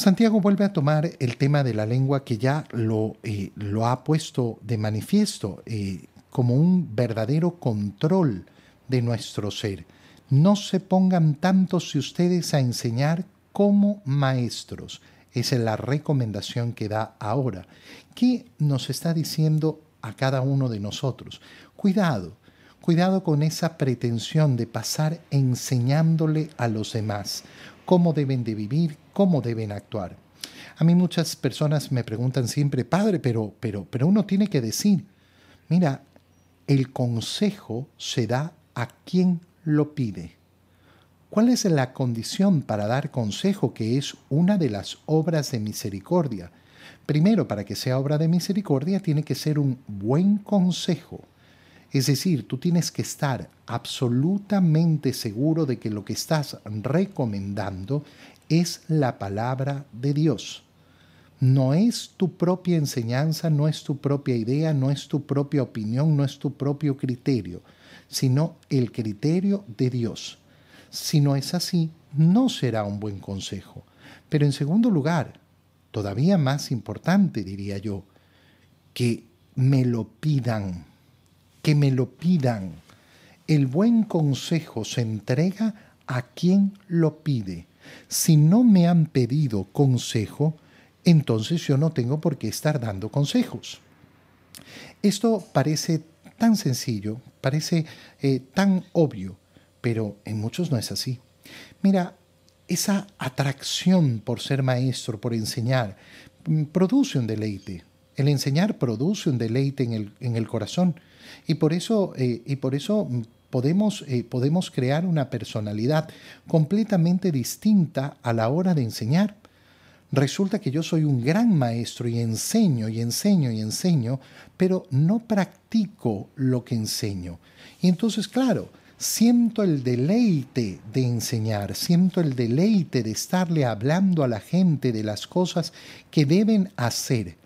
Santiago vuelve a tomar el tema de la lengua que ya lo, eh, ha puesto de manifiesto eh, como un verdadero control de nuestro ser. No se pongan tantos ustedes a enseñar como maestros. Esa es la recomendación que da ahora. ¿Qué nos está diciendo a cada uno de nosotros? Cuidado, cuidado con esa pretensión de pasar enseñándole a los demás cómo deben de vivir, cómo deben actuar. A mí muchas personas me preguntan siempre, padre, pero, pero, pero uno tiene que decir, mira, el consejo se da a quien lo pide. ¿Cuál es la condición para dar consejo que es una de las obras de misericordia? Primero, para que sea obra de misericordia, tiene que ser un buen consejo. Es decir, tú tienes que estar absolutamente seguro de que lo que estás recomendando es la palabra de Dios. No es tu propia enseñanza, no es tu propia idea, no es tu propia opinión, no es tu propio criterio, sino el criterio de Dios. Si no es así, no será un buen consejo. Pero en segundo lugar, todavía más importante, diría yo, que me lo pidan que me lo pidan. El buen consejo se entrega a quien lo pide. Si no me han pedido consejo, entonces yo no tengo por qué estar dando consejos. Esto parece tan sencillo, parece eh, tan obvio, pero en muchos no es así. Mira, esa atracción por ser maestro, por enseñar, mm, produce un deleite. El enseñar produce un deleite en el, en el corazón. Y por eso, eh, y por eso podemos, eh, podemos crear una personalidad completamente distinta a la hora de enseñar. Resulta que yo soy un gran maestro y enseño y enseño y enseño, pero no practico lo que enseño. Y entonces, claro, siento el deleite de enseñar, siento el deleite de estarle hablando a la gente de las cosas que deben hacer,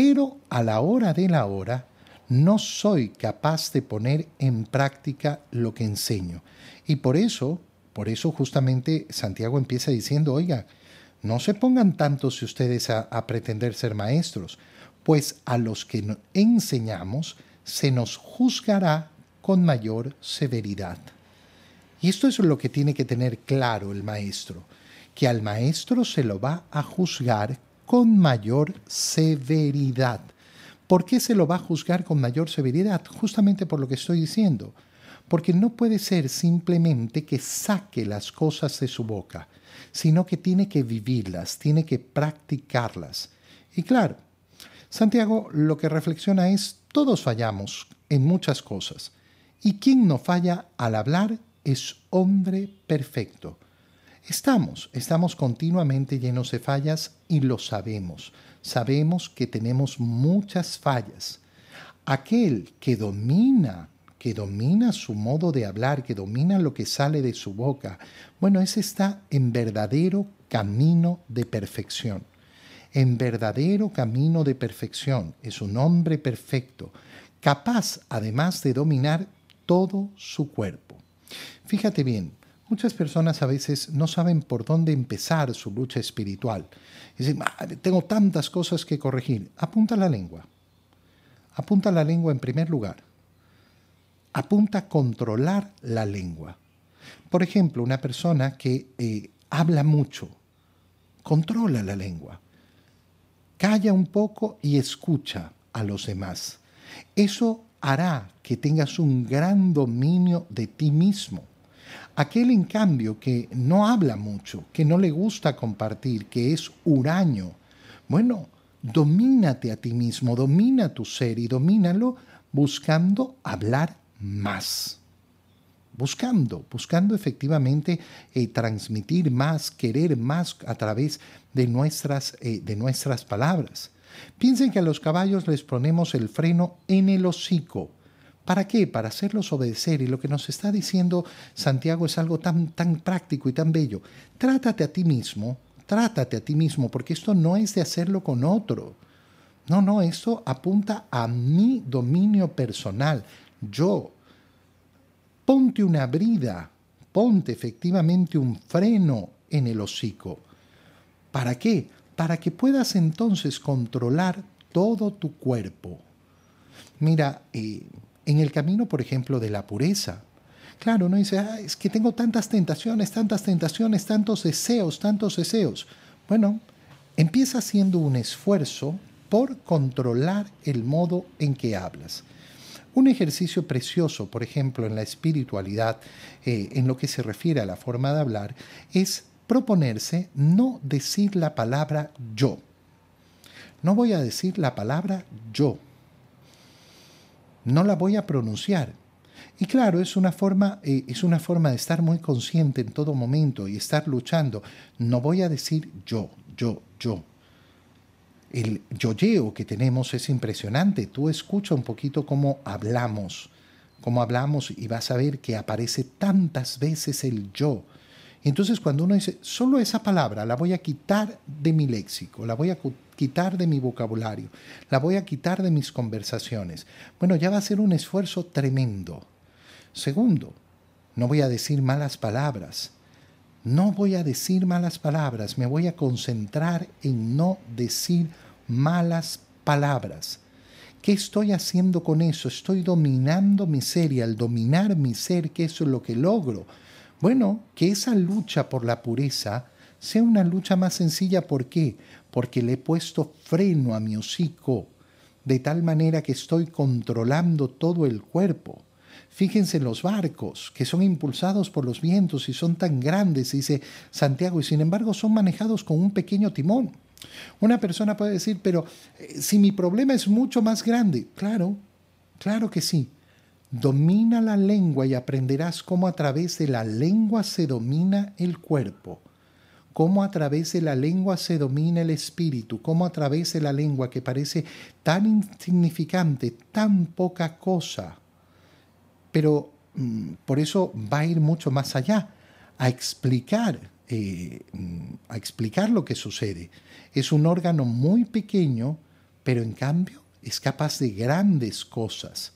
pero a la hora de la hora no soy capaz de poner en práctica lo que enseño. Y por eso, por eso justamente Santiago empieza diciendo, oiga, no se pongan tantos ustedes a, pretender ser maestros, pues a los que enseñamos se nos juzgará con mayor severidad. Y esto es lo que tiene que tener claro el maestro, que al maestro se lo va a juzgar con mayor severidad. ¿Por qué se lo va a juzgar con mayor severidad? Justamente por lo que estoy diciendo. Porque no puede ser simplemente que saque las cosas de su boca, sino que tiene que vivirlas, tiene que practicarlas. Y claro, Santiago lo que reflexiona es, todos fallamos en muchas cosas, y quien no falla al hablar es hombre perfecto. Estamos, estamos continuamente llenos de fallas y lo sabemos sabemos que tenemos muchas fallas. Aquel que domina, que domina su modo de hablar, que domina lo que sale de su boca, bueno, ese está en verdadero camino de perfección. En verdadero camino de perfección. Es un hombre perfecto, capaz además de dominar todo su cuerpo. Fíjate bien, Muchas personas a veces no saben por dónde empezar su lucha espiritual. Dicen, tengo tantas cosas que corregir. Apunta la lengua. Apunta la lengua en primer lugar. Apunta a controlar la lengua. Por ejemplo, una persona que eh, habla mucho, controla la lengua. Calla un poco y escucha a los demás. Eso hará que tengas un gran dominio de ti mismo Aquel, en cambio, que no habla mucho, que no le gusta compartir, que es huraño, bueno, domínate a ti mismo, domina tu ser y domínalo buscando hablar más. Buscando, buscando efectivamente eh, transmitir más, querer más a través de nuestras, eh, de nuestras palabras. Piensen que a los caballos les ponemos el freno en el hocico ¿Para qué? Para hacerlos obedecer. Y lo que nos está diciendo Santiago es algo tan, tan práctico y tan bello. Trátate a ti mismo, trátate a ti mismo, porque esto no es de hacerlo con otro. No, no, esto apunta a mi dominio personal. Yo. Ponte una brida, ponte efectivamente un freno en el hocico. ¿Para qué? Para que puedas entonces controlar todo tu cuerpo. Mira, eh, en el camino, por ejemplo, de la pureza, claro, uno dice, ah, es que tengo tantas tentaciones, tantas tentaciones, tantos deseos, tantos deseos. Bueno, empieza haciendo un esfuerzo por controlar el modo en que hablas. Un ejercicio precioso, por ejemplo, en la espiritualidad, eh, en lo que se refiere a la forma de hablar, es proponerse no decir la palabra yo. No voy a decir la palabra yo. No la voy a pronunciar. Y claro, es una forma, eh, es una forma de estar muy consciente en todo momento y estar luchando. No voy a decir yo, yo, yo el yoyeo que tenemos es impresionante. Tú escucha un poquito cómo hablamos, cómo hablamos y vas a ver que aparece tantas veces el yo. Entonces cuando uno dice, solo esa palabra la voy a quitar de mi léxico, la voy a quitar de mi vocabulario, la voy a quitar de mis conversaciones, bueno, ya va a ser un esfuerzo tremendo. Segundo, no voy a decir malas palabras. No voy a decir malas palabras, me voy a concentrar en no decir malas palabras. ¿Qué estoy haciendo con eso? Estoy dominando mi ser y al dominar mi ser, ¿qué es lo que logro? Bueno, que esa lucha por la pureza sea una lucha más sencilla. ¿Por qué? Porque le he puesto freno a mi hocico, de tal manera que estoy controlando todo el cuerpo. Fíjense en los barcos, que son impulsados por los vientos y son tan grandes, dice Santiago, y sin embargo son manejados con un pequeño timón. Una persona puede decir, pero eh, si mi problema es mucho más grande, claro, claro que sí. Domina la lengua y aprenderás cómo a través de la lengua se domina el cuerpo, cómo a través de la lengua se domina el espíritu, cómo a través de la lengua que parece tan insignificante, tan poca cosa, pero mm, por eso va a ir mucho más allá, a explicar, eh, mm, a explicar lo que sucede. Es un órgano muy pequeño, pero en cambio es capaz de grandes cosas.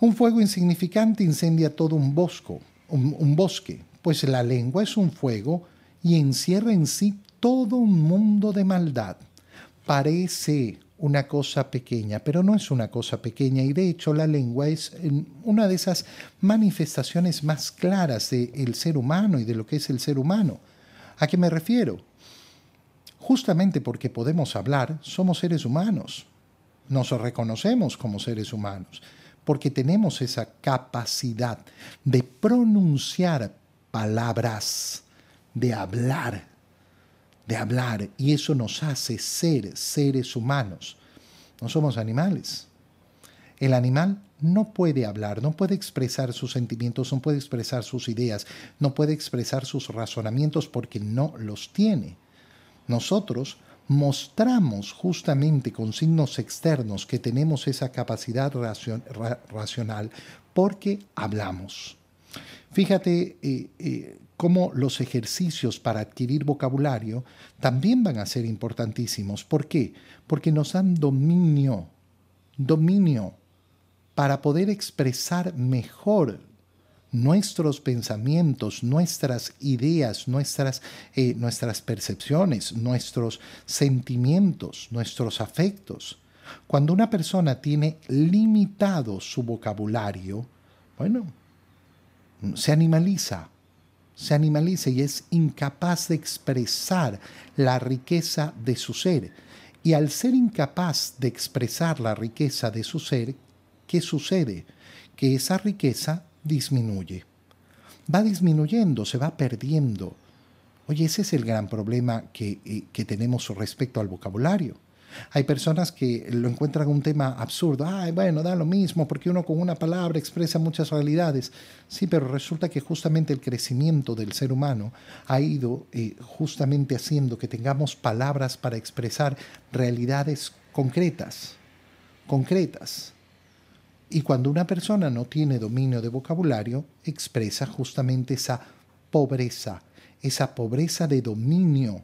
Un fuego insignificante incendia todo un, bosco, un bosque, pues la lengua es un fuego y encierra en sí todo un mundo de maldad. Parece una cosa pequeña, pero no es una cosa pequeña y de hecho la lengua es una de esas manifestaciones más claras del ser humano y de lo que es el ser humano. ¿A qué me refiero? Justamente porque podemos hablar, somos seres humanos. Nos reconocemos como seres humanos, porque tenemos esa capacidad de pronunciar palabras, de hablar de hablar y eso nos hace ser seres humanos. No somos animales. El animal no puede hablar, no puede expresar sus sentimientos, no puede expresar sus ideas, no puede expresar sus razonamientos porque no los tiene. Nosotros mostramos justamente con signos externos que tenemos esa capacidad racional porque hablamos. Fíjate eh, eh, cómo los ejercicios para adquirir vocabulario también van a ser importantísimos. ¿Por qué? Porque nos dan dominio, dominio para poder expresar mejor nuestros pensamientos, nuestras ideas, nuestras, eh, nuestras percepciones, nuestros sentimientos, nuestros afectos. Cuando una persona tiene limitado su vocabulario, bueno, se animaliza, se animaliza y es incapaz de expresar la riqueza de su ser. Y al ser incapaz de expresar la riqueza de su ser, ¿qué sucede? Que esa riqueza disminuye. Va disminuyendo, se va perdiendo. Oye, ese es el gran problema que, eh, que tenemos respecto al vocabulario. Hay personas que lo encuentran un tema absurdo. Ay, bueno, da lo mismo porque uno con una palabra expresa muchas realidades. Sí, pero resulta que justamente el crecimiento del ser humano ha ido eh, justamente haciendo que tengamos palabras para expresar realidades concretas, concretas. Y cuando una persona no tiene dominio de vocabulario, expresa justamente esa pobreza, esa pobreza de dominio,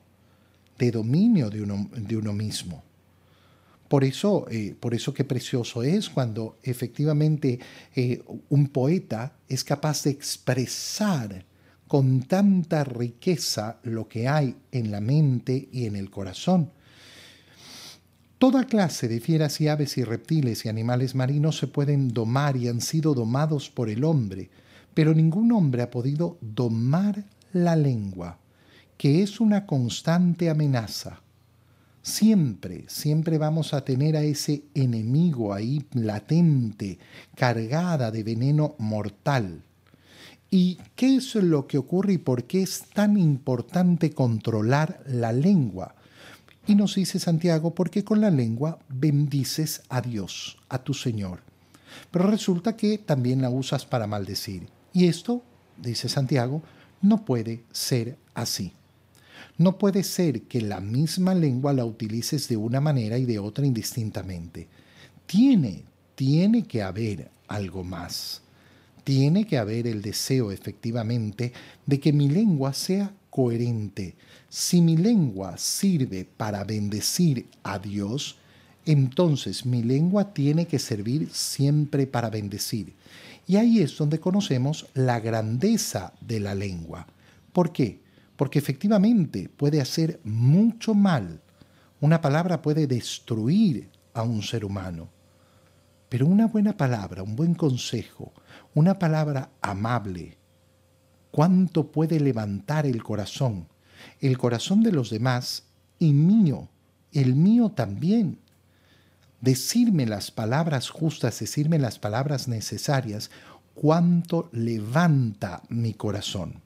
de dominio de uno, de uno mismo. Por eso, eh, por eso qué precioso es cuando efectivamente eh, un poeta es capaz de expresar con tanta riqueza lo que hay en la mente y en el corazón. Toda clase de fieras y aves y reptiles y animales marinos se pueden domar y han sido domados por el hombre, pero ningún hombre ha podido domar la lengua, que es una constante amenaza. Siempre, siempre vamos a tener a ese enemigo ahí latente, cargada de veneno mortal. ¿Y qué es lo que ocurre y por qué es tan importante controlar la lengua? Y nos dice Santiago, porque con la lengua bendices a Dios, a tu Señor. Pero resulta que también la usas para maldecir. Y esto, dice Santiago, no puede ser así. No puede ser que la misma lengua la utilices de una manera y de otra indistintamente. Tiene, tiene que haber algo más. Tiene que haber el deseo efectivamente de que mi lengua sea coherente. Si mi lengua sirve para bendecir a Dios, entonces mi lengua tiene que servir siempre para bendecir. Y ahí es donde conocemos la grandeza de la lengua. ¿Por qué? Porque efectivamente puede hacer mucho mal. Una palabra puede destruir a un ser humano. Pero una buena palabra, un buen consejo, una palabra amable, ¿cuánto puede levantar el corazón? El corazón de los demás y mío, el mío también. Decirme las palabras justas, decirme las palabras necesarias, cuánto levanta mi corazón.